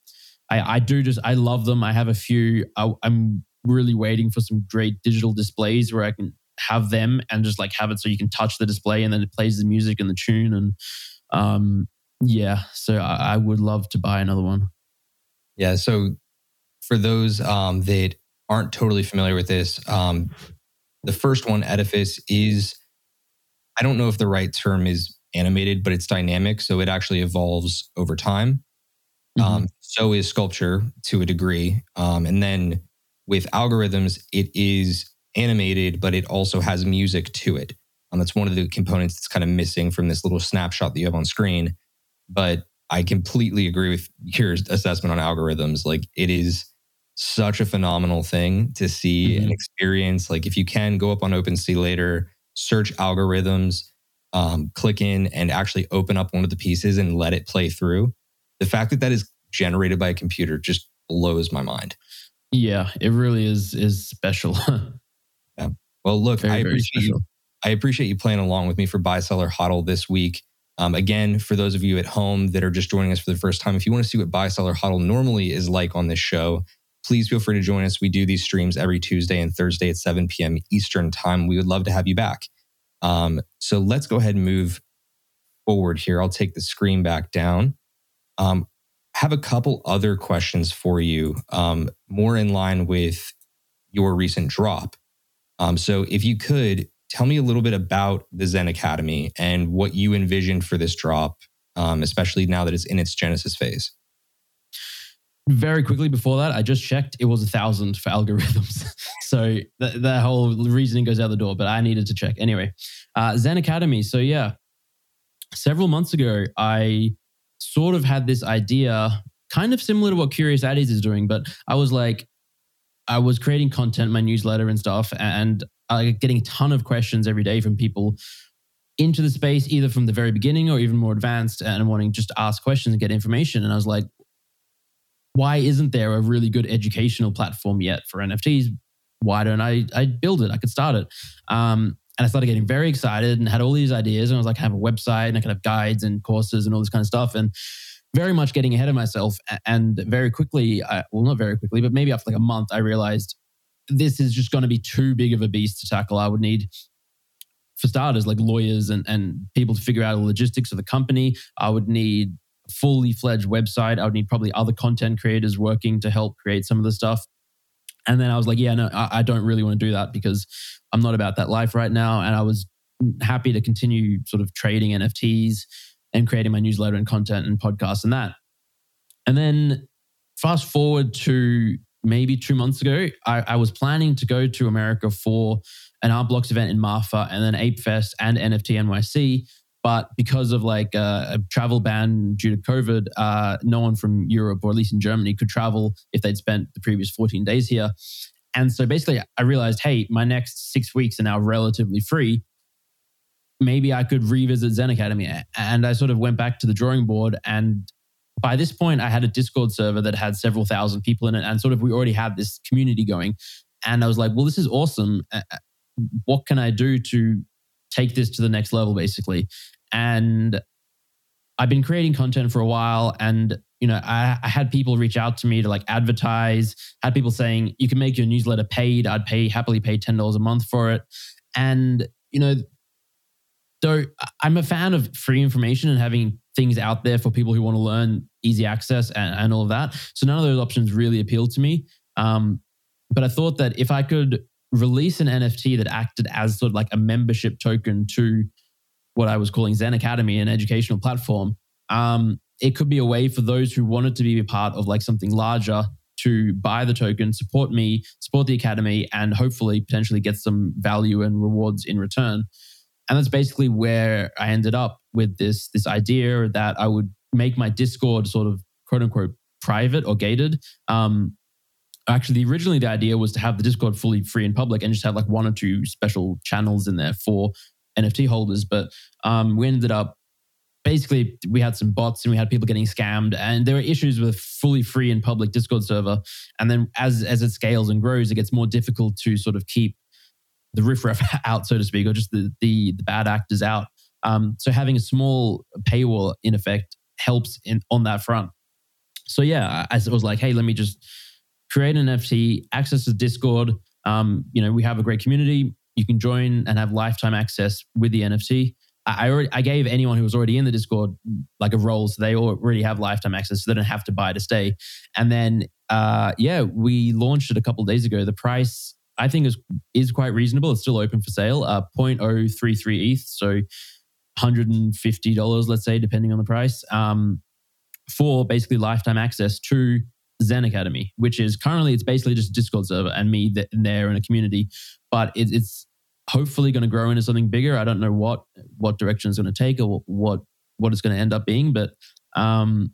I, I do just I love them. I have a few. I, I'm really waiting for some great digital displays where I can have them and just like have it so you can touch the display and then it plays the music and the tune and um yeah so I, I would love to buy another one yeah so for those um that aren't totally familiar with this um the first one edifice is i don't know if the right term is animated but it's dynamic so it actually evolves over time mm-hmm. um so is sculpture to a degree um and then with algobeats it is animated, but it also has music to it. Um, that's one of the components that's kind of missing from this little snapshot that you have on screen. But I completely agree with your assessment on algobeats. Like it is such a phenomenal thing to see mm-hmm. and experience. Like if you can go up on OpenSea later, search algobeats, um, click in and actually open up one of the pieces and let it play through. The fact that that is generated by a computer just blows my mind. Yeah, it really is is special. Yeah. Well, look, very, I appreciate you. I appreciate you playing along with me for Buy Seller Hodl this week. Um, again, for those of you at home that are just joining us for the first time, if you want to see what Buy Seller Hodl normally is like on this show, please feel free to join us. We do these streams every Tuesday and Thursday at 7 p.m. Eastern Time. We would love to have you back. Um, so let's go ahead and move forward here. I'll take the screen back down. Um, have a couple other questions for you, um, more in line with your recent drop. Um, so if you could tell me a little bit about the Zen Academy and what you envisioned for this drop, um, especially now that it's in its genesis phase. Very quickly before that, I just checked. It was a thousand for algobeats. so that, whole reasoning goes out the door, but I needed to check. Anyway, uh, Zen Academy. So, yeah, several months ago, I sort of had this idea, kind of similar to what Curious Addys is doing, but I was like, I was creating content, my newsletter and stuff, and I getting a ton of questions every day from people into the space, either from the very beginning or even more advanced, and wanting just to ask questions and get information. And I was like, why isn't there a really good educational platform yet for NFTs? Why don't I, I build it? I could start it. Um, and I started getting very excited and had all these ideas. And I was like, I have a website and I could have guides and courses and all this kind of stuff. And very much getting ahead of myself. And very quickly, I, well, not very quickly, but maybe after like a month, I realized this is just going to be too big of a beast to tackle. I would need, for starters, like lawyers and, and people to figure out the logistics of the company. I would need fully fledged website. I would need probably other content creators working to help create some of the stuff. And then I was like, yeah, no, I, I don't really want to do that because I'm not about that life right now. And I was happy to continue sort of trading NFTs and creating my newsletter and content and podcasts and that. And then fast forward to maybe two months ago, I, I, was planning to go to America for an Art Blocks event in Marfa and then ApeFest and NFT NYC. But because of like a, a travel ban due to COVID, uh, no one from Europe or at least in Germany could travel if they'd spent the previous 14 days here. And so basically, I realized, hey, my next six weeks are now relatively free maybe I could revisit Zen Academy. And I sort of went back to the drawing board. And by this point, I had a Discord server that had several thousand people in it. And sort of we already had this community going. And I was like, well, this is awesome. What can I do to take this to the next level, basically? And I've been creating content for a while. And you know, I, I, had people reach out to me to like advertise, had people saying, you can make your newsletter paid. I'd pay happily pay $10 a month for it. And, you know, so I'm a fan of free information and having things out there for people who want to learn easy access and, and all of that. So none of those options really appealed to me. Um, but I thought that if I could release an NFT that acted as sort of like a membership token to what I was calling Zen Academy, an educational platform. Um, it could be a way for those who wanted to be a part of like something larger to buy the token, support me, support the academy, and hopefully potentially get some value and rewards in return. And that's basically where I ended up with this this idea that I would make my Discord sort of quote unquote private or gated. Um, actually, originally the idea was to have the Discord fully free and public and just have like one or two special channels in there for NFT holders. But um, we ended up basically we had some bots and we had people getting scammed and there were issues with fully free and public discord server and then as as it scales and grows it gets more difficult to sort of keep the riffraff out so to speak or just the the, the bad actors out um, so having a small paywall in effect helps in on that front so yeah i, I was like hey let me just create an nft access to discord um, you know we have a great community you can join and have lifetime access with the nft I already, I gave anyone who was already in the Discord like a role, so they already have lifetime access, so they don't have to buy to stay. And then, uh, yeah, we launched it a couple days ago. The price I think is is quite reasonable. It's still open for sale. Uh, 0.033 ETH, so $150, let's say, depending on the price, um, for basically lifetime access to Zen Academy, which is currently it's basically just a Discord server and me there in a community, but it, it's hopefully going to grow into something bigger. I don't know what what direction it's going to take or what what it's going to end up being, but um,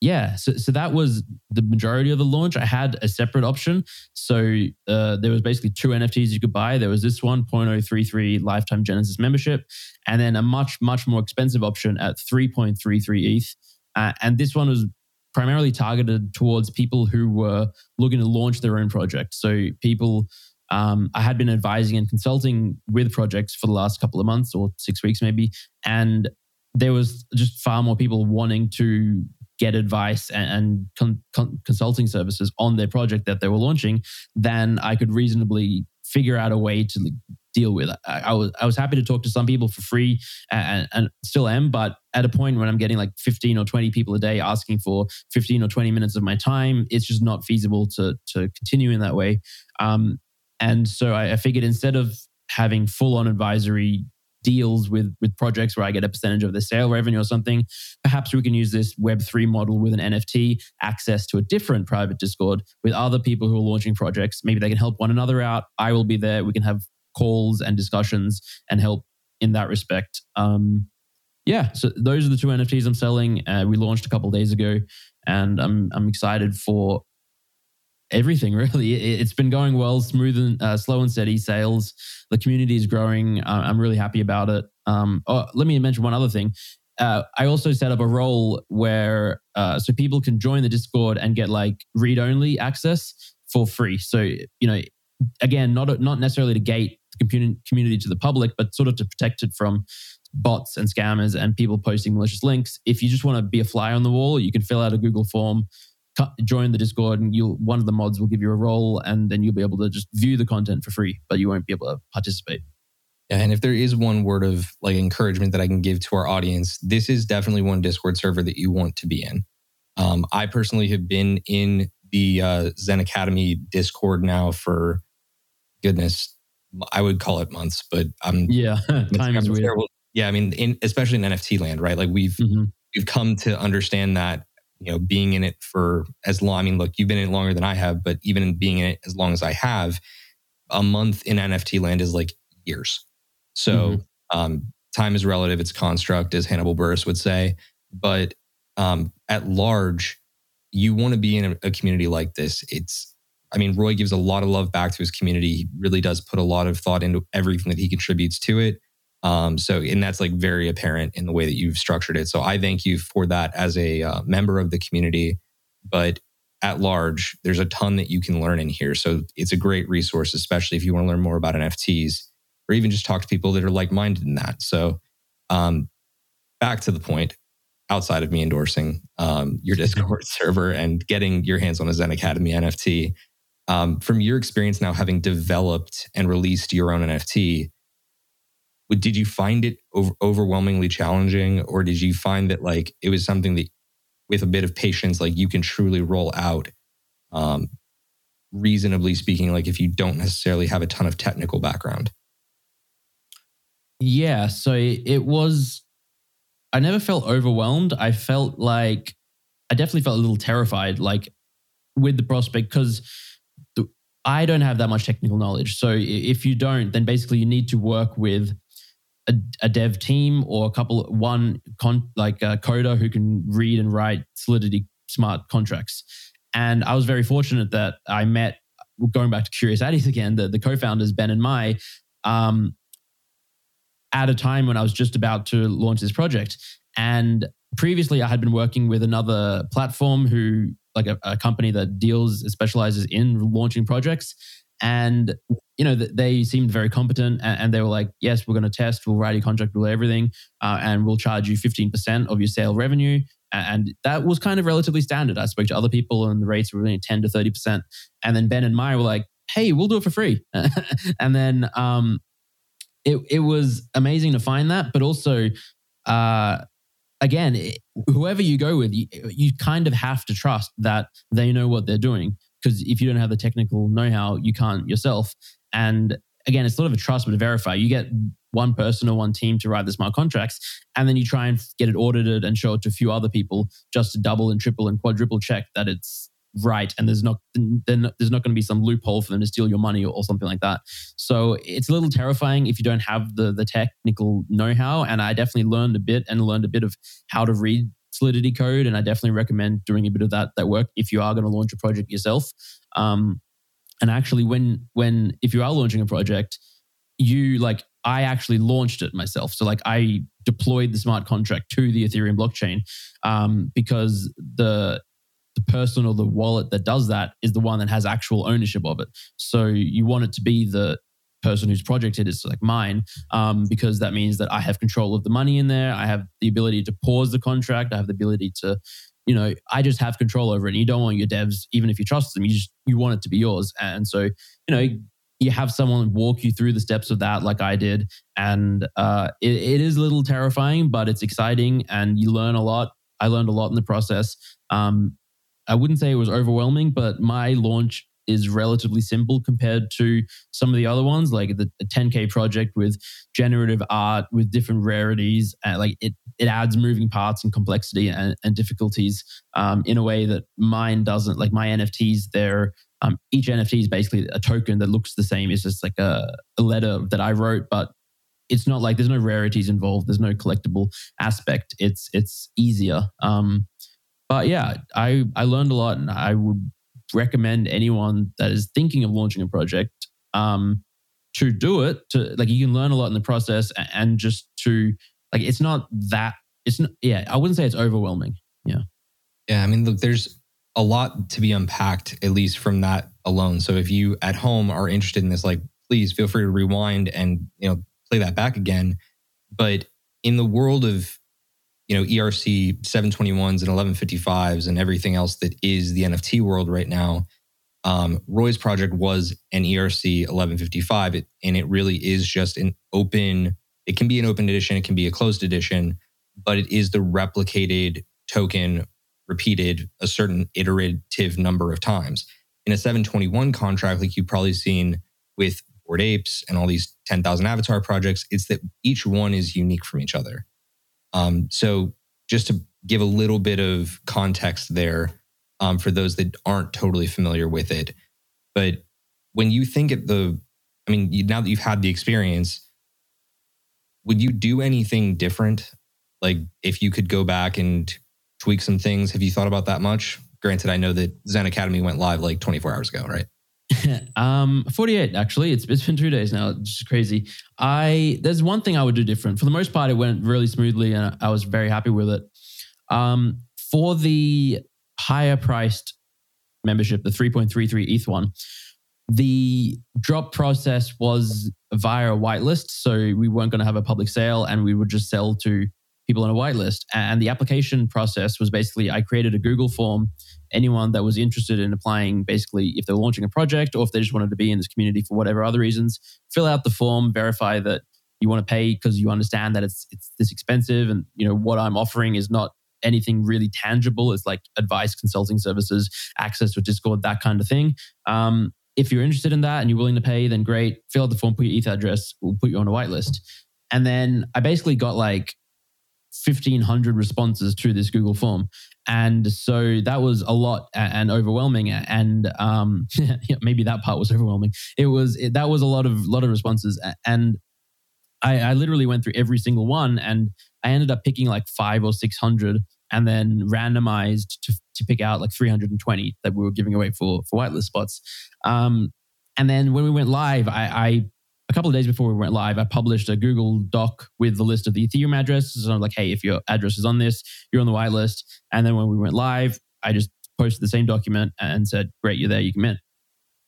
yeah. So so that was the majority of the launch. I had a separate option. So uh, there was basically two NFTs you could buy. There was this one 0.033 lifetime Genesis membership, and then a much much more expensive option at 3.33 ETH. Uh, and this one was primarily targeted towards people who were looking to launch their own project. So people um, I had been advising and consulting with projects for the last couple of months or six weeks, maybe. And there was just far more people wanting to get advice and, and con- con- consulting services on their project that they were launching than I could reasonably figure out a way to deal with. I, I, was I was happy to talk to some people for free and, and, still am, but at a point when I'm getting like 15 or 20 people a day asking for 15 or 20 minutes of my time, it's just not feasible to to continue in that way. Um, and so I, I figured instead of having full on advisory deals with with projects where I get a percentage of the sale revenue or something. Perhaps we can use this Web3 model with an NFT, access to a different private Discord with other people who are launching projects. Maybe they can help one another out. I will be there. We can have calls and discussions and help in that respect. Um, yeah, so those are the two NFTs I'm selling. Uh, we launched a couple days ago, and I'm I'm excited for everything really. It's been going well, smooth and uh, slow and steady sales. The community is growing. Uh, I'm really happy about it. Um, oh, let me mention one other thing. Uh, I also set up a role where uh, so people can join the Discord and get like read only access for free. So you know, again, not not necessarily to gate community to the public, but sort of to protect it from bots and scammers and people posting malicious links. If you just want to be a fly on the wall, you can fill out a Google form join the Discord, and you'll one of the mods will give you a role, and then you'll be able to just view the content for free, but you won't be able to participate. Yeah, and if there is one word of like encouragement that I can give to our audience, this is definitely one Discord server that you want to be in. Um, I personally have been in the uh, Zen Academy Discord now for goodness, I would call it months, but I'm yeah, time is weird. Terrible. Yeah, I mean, in, especially in NFT land, right? Like we've mm-hmm. we've come to understand that you know, being in it for as long, I mean, look, you've been in it longer than I have, but even in being in it as long as I have, a month in NFT land is like years. So mm-hmm. um, time is relative. It's construct, as Hannibal Buress would say. But um, at large, you want to be in a, a community like this. It's, I mean, Roy gives a lot of love back to his community. He really does put a lot of thought into everything that he contributes to it. Um, so, and that's like very apparent in the way that you've structured it. So, I thank you for that as a uh, member of the community. But at large, there's a ton that you can learn in here. So, it's a great resource, especially if you want to learn more about NFTs or even just talk to people that are like minded in that. So, um, back to the point outside of me endorsing um, your Discord server and getting your hands on a Zen Academy NFT. Um, from your experience now having developed and released your own NFT, did you find it over, overwhelmingly challenging or did you find that like it was something that with a bit of patience like you can truly roll out um reasonably speaking, like if you don't necessarily have a ton of technical background? Yeah. So it was, I never felt overwhelmed. I felt like, I definitely felt a little terrified, like with the prospect, because I don't have that much technical knowledge. So if you don't, then basically you need to work with a, a dev team or a couple, one con, like a coder who can read and write Solidity smart contracts. And I was very fortunate that I met, going back to Curious Addys again, the, the co-founders, Ben and Mai, um, at a time when I was just about to launch this project. And previously I had been working with another platform who, like a, a company that deals, specializes in launching projects. And, you know, they seemed very competent and, they were like, yes, we're going to test, we'll write a contract, we'll everything, uh, and we'll charge you 15% of your sale revenue. And that was kind of relatively standard. I spoke to other people and the rates were really 10 to 30%. And then Ben and maya were like, hey, we'll do it for free. and then um, it, it was amazing to find that. But also, uh, again, whoever you go with, you, you kind of have to trust that they know what they're doing. Because if you don't have the technical know how, you can't yourself. And again, it's sort of a trust, but to verify. You get one person or one team to write the smart contracts, and then you try and get it audited and show it to a few other people just to double and triple and quadruple check that it's right and there's not then there's not going to be some loophole for them to steal your money or, or, something like that so it's a little terrifying if you don't have the the technical know-how and i definitely learned a bit and learned a bit of how to read solidity code and i definitely recommend doing a bit of that that work if you are going to launch a project yourself um, and actually when when if you are launching a project you like I actually launched it myself. So like I deployed the smart contract to the Ethereum blockchain um, because the the person or the wallet that does that is the one that has actual ownership of it. So you want it to be the person whose project it is like mine um, because that means that I have control of the money in there. I have the ability to pause the contract. I have the ability to you know, I just have control over it. And you don't want your devs, even if you trust them, you just you want it to be yours. And so, you know, you have someone walk you through the steps of that, like I did, and uh, it, it is a little terrifying, but it's exciting, and you learn a lot. I learned a lot in the process. Um, I wouldn't say it was overwhelming, but my launch is relatively simple compared to some of the other ones, like the, the 10K project with generative art with different rarities. Uh, like it, it adds moving parts and complexity and, and difficulties um, in a way that mine doesn't. Like my NFTs, they're um, each NFT is basically a token that looks the same. It's just like a, a letter that I wrote, but it's not like there's no rarities involved. There's no collectible aspect. It's it's easier. Um, but yeah, I I learned a lot, and I would recommend anyone that is thinking of launching a project um, to do it. To like, you can learn a lot in the process, and just to like, it's not that. It's not. Yeah, I wouldn't say it's overwhelming. Yeah. Yeah, I mean, look, there's a lot to be unpacked, at least from that alone. So if you at home are interested in this, like please feel free to rewind and you know play that back again. But in the world of you know ERC 721s and 1155s and everything else that is the NFT world right now, um, Roy's project was an ERC 1155, it, and it really is just an open. It can be an open edition, it can be a closed edition, but it is the replicated token repeated a certain iterative number of times. In a 721 contract, like you've probably seen with Bored Apes and all these 10,000 avatar projects, it's that each one is unique from each other. Um, so, just to give a little bit of context there um, for those that aren't totally familiar with it, but when you think at the, I mean, you, now that you've had the experience, would you do anything different? Like, if you could go back and tweak some things. Have you thought about that much? Granted, I know that Zen Academy went live like 24 hours ago, right? um 48 actually it's it's been 2 days now it's just crazy i there's one thing i would do different for the most part it went really smoothly and i was very happy with it um for the higher priced membership the 3.33 eth one the drop process was via a whitelist so we weren't going to have a public sale and we would just sell to people on a whitelist. And the application process was basically I created a Google form. Anyone that was interested in applying, basically, if they're launching a project or if they just wanted to be in this community for whatever other reasons, fill out the form, verify that you want to pay because you understand that it's it's this expensive and you know what I'm offering is not anything really tangible. It's like advice, consulting services, access to Discord, that kind of thing. Um, if you're interested in that and you're willing to pay, then great. Fill out the form, put your ETH address, we'll put you on a whitelist. And then I basically got like 1500 responses to this Google form. And so that was a lot and overwhelming. And um, maybe that part was overwhelming. It was, it, that was a lot of, lot of responses. And I, I literally went through every single one and I ended up picking like five or 600 and then randomized to, to pick out like 320 that we were giving away for, for whitelist spots. Um, and then when we went live, I, I a couple of days before we went live, I published a Google Doc with the list of the Ethereum addresses. So I'm like, hey, if your address is on this, you're on the whitelist. And then when we went live, I just posted the same document and said, great, you're there, you can mint.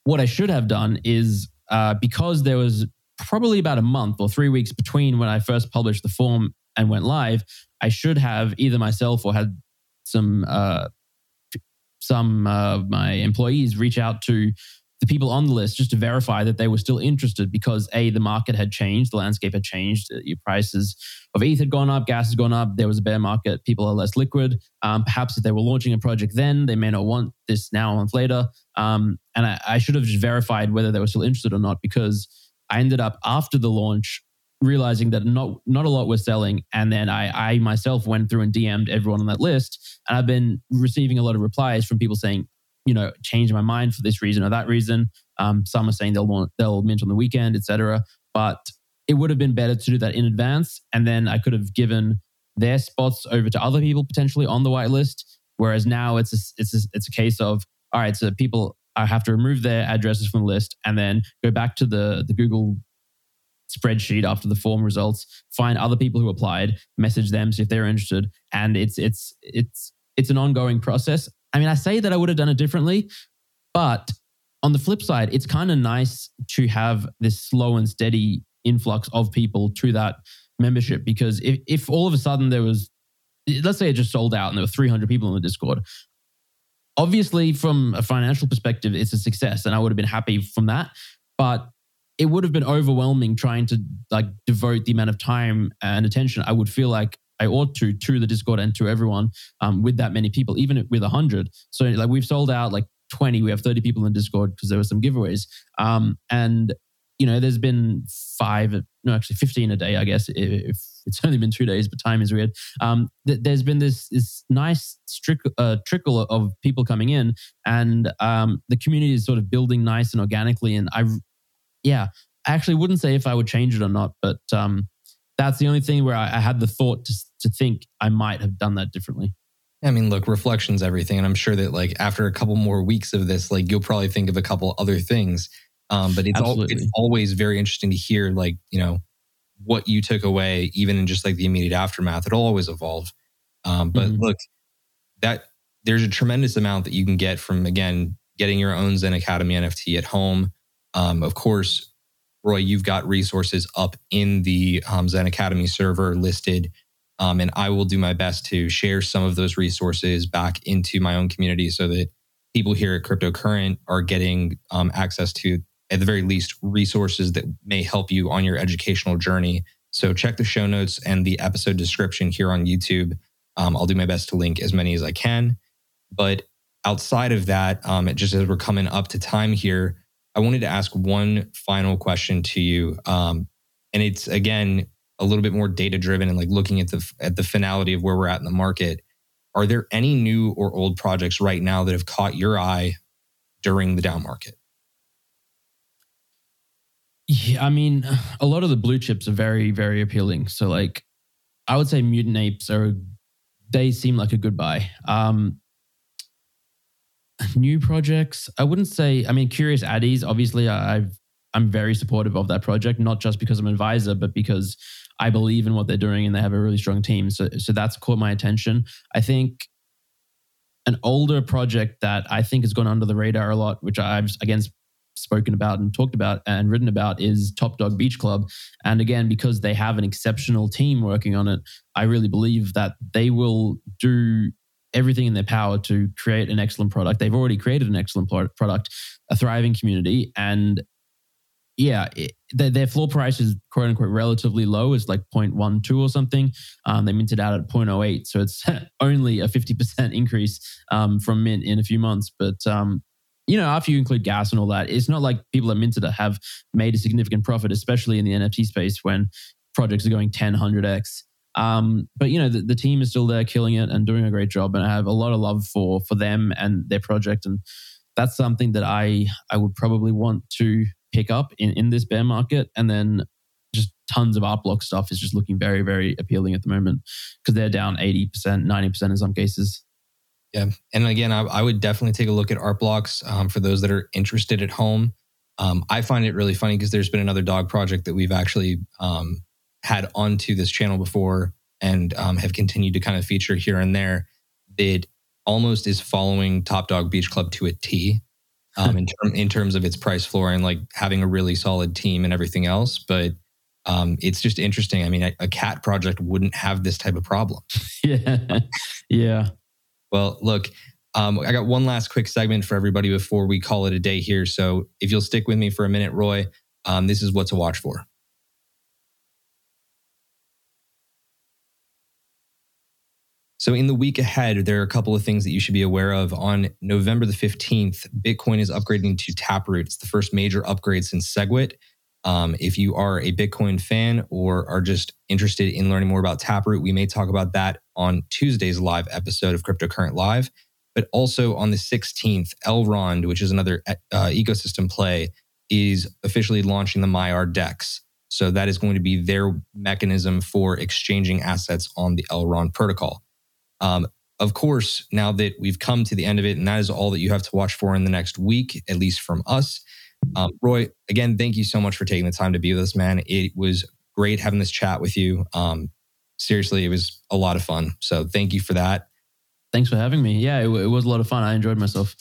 What I should have done is uh, because there was probably about a month or three weeks between when I first published the form and went live, I should have either myself or had some uh, some uh, my employees reach out to the people on the list just to verify that they were still interested because a the market had changed the landscape had changed uh, your prices of eth had gone up gas has gone up there was a bear market people are less liquid. Um, perhaps if they were launching a project then they may not want this now a month later. Um, and I, I should have just verified whether they were still interested or not because i ended up after the launch realizing that not not a lot was selling. And then I, I myself went through and dm'd everyone on that list. And i've been receiving a lot of replies from people saying you know, change my mind for this reason or that reason. Um, some are saying they'll want they'll mint on the weekend, etc. But it would have been better to do that in advance, and then I could have given their spots over to other people potentially on the whitelist. Whereas now it's a, it's a, it's a case of all right, so people I have to remove their addresses from the list and then go back to the the Google spreadsheet after the form results, find other people who applied, message them, see if they're interested, and it's it's it's it's an ongoing process. I mean, I say that I would have done it differently, but on the flip side, it's kind of nice to have this slow and steady influx of people to that membership because if, if all of a sudden there was, let's say it just sold out and there were 300 people in the Discord, obviously from a financial perspective, it's a success and I would have been happy from that. But it would have been overwhelming trying to like devote the amount of time and attention I would feel like I ought to to the Discord and to everyone um, with that many people, even with hundred. So like we've sold out like 20, we have 30 people in Discord because there were some giveaways. Um, and you know, there's been five, no, actually 15 a day, I guess, if it's only been two days, but time is weird. Um, th- there's been this this nice uh, trickle of people coming in, and um, the community is sort of building nice and organically. And I, yeah, I actually wouldn't say if I would change it or not, but um, that's the only thing where I, I had the thought to, to think I might have done that differently. I mean, look, reflection's everything. And I'm sure that like after a couple more weeks of this, like you'll probably think of a couple other things. Um, but it's, all, it's always very interesting to hear like, you know, what you took away, even in just like the immediate aftermath. It'll always evolve. Um, but mm-hmm. look, that there's a tremendous amount that you can get from again getting your own Zen Academy NFT at home. Um, of course, Roy, you've got resources up in the um, Zen Academy server listed. Um, and I will do my best to share some of those resources back into my own community so that people here at Cryptocurrent are getting um, access to, at the very least, resources that may help you on your educational journey. So check the show notes and the episode description here on YouTube. Um, I'll do my best to link as many as I can. But outside of that, um, just as we're coming up to time here, I wanted to ask one final question to you. Um, and it's again a little bit more data driven and like looking at the at the finality of where we're at in the market. Are there any new or old projects right now that have caught your eye during the down market? Yeah, I mean, a lot of the blue chips are very, very appealing. So, like, I would say mutant apes are they seem like a good buy. Um, new projects, I wouldn't say. I mean, Curious Addys. Obviously, I've I'm very supportive of that project, not just because I'm an advisor, but because I believe in what they're doing and they have a really strong team. So, so that's caught my attention. I think an older project that I think has gone under the radar a lot, which I've again spoken about and talked about and written about, is Top Dog Beach Club. And again, because they have an exceptional team working on it, I really believe that they will do everything in their power to create an excellent product. They've already created an excellent product, a thriving community, and yeah, their, their floor price is quote unquote relatively low. It's like 0.12 or something. Um, they minted out at 0.08. So it's only a 50% increase um, from mint in a few months. But um, you know, after you include gas and all that, it's not like people at Minted have made a significant profit, especially in the NFT space when projects are going 10, 100x. Um, but you know, the, the, team is still there killing it and doing a great job. And I have a lot of love for for them and their project. And that's something that I I would probably want to pick up in, in this bear market. And then just tons of art block stuff is just looking very, very appealing at the moment because they're down 80%, 90% in some cases. Yeah. And again, I, I would definitely take a look at art blocks um, for those that are interested at home. Um, I find it really funny because there's been another dog project that we've actually um, had onto this channel before and um, have continued to kind of feature here and there that almost is following Top Dog Beach Club to a T um, in, term, in terms of its price floor and like having a really solid team and everything else. But um, it's just interesting. I mean, a, a, cat project wouldn't have this type of problem. yeah. Yeah. Well, look, um, I got one last quick segment for everybody before we call it a day here. So if you'll stick with me for a minute, Roy, um, this is what to watch for. So, in the week ahead, there are a couple of things that you should be aware of. On November the 15th, Bitcoin is upgrading to Taproot. It's the first major upgrade since SegWit. Um, if you are a Bitcoin fan or are just interested in learning more about Taproot, we may talk about that on Tuesday's live episode of Cryptocurrent Live. But also on the 16th, Elrond, which is another uh, ecosystem play, is officially launching the Maiar DEX. So that is going to be their mechanism for exchanging assets on the Elrond protocol. Um, of course, now that we've come to the end of it, and that is all that you have to watch for in the next week, at least from us. Um, Roy, again, thank you so much for taking the time to be with us, man. It was great having this chat with you. Um, seriously, it was a lot of fun. So thank you for that. Thanks for having me. Yeah, it, it was a lot of fun. I enjoyed myself.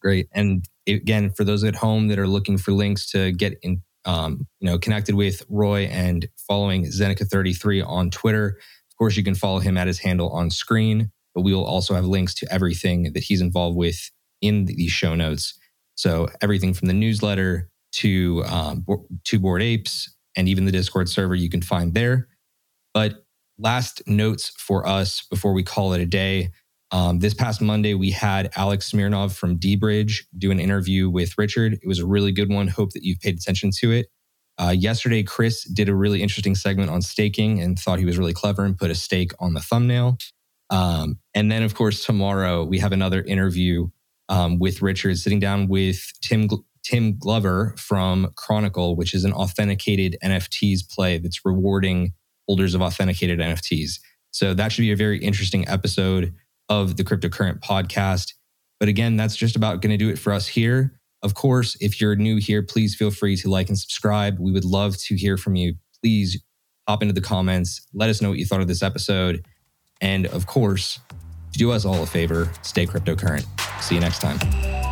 Great. And again, for those at home that are looking for links to get in, um, you know, connected with Roy and following Zeneca33 on Twitter, course, you can follow him at his handle on screen, but we will also have links to everything that he's involved with in these show notes. So everything from the newsletter to um, to Bored Apes and even the Discord server you can find there. But last notes for us before we call it a day. Um, this past Monday, we had Alex Smirnov from deBridge do an interview with Richard. It was a really good one. Hope that you've paid attention to it. Uh, yesterday, Chris did a really interesting segment on staking and thought he was really clever and put a stake on the thumbnail. Um, and then, of course, tomorrow we have another interview um, with Richard, sitting down with Tim Tim Glover from Chronicle, which is an authenticated NFTs play that's rewarding holders of authenticated NFTs. So that should be a very interesting episode of the Cryptocurrent podcast. But again, that's just about going to do it for us here. Of course, if you're new here, please feel free to like and subscribe. We would love to hear from you. Please hop into the comments. Let us know what you thought of this episode. And of course, do us all a favor stay cryptocurrent. See you next time.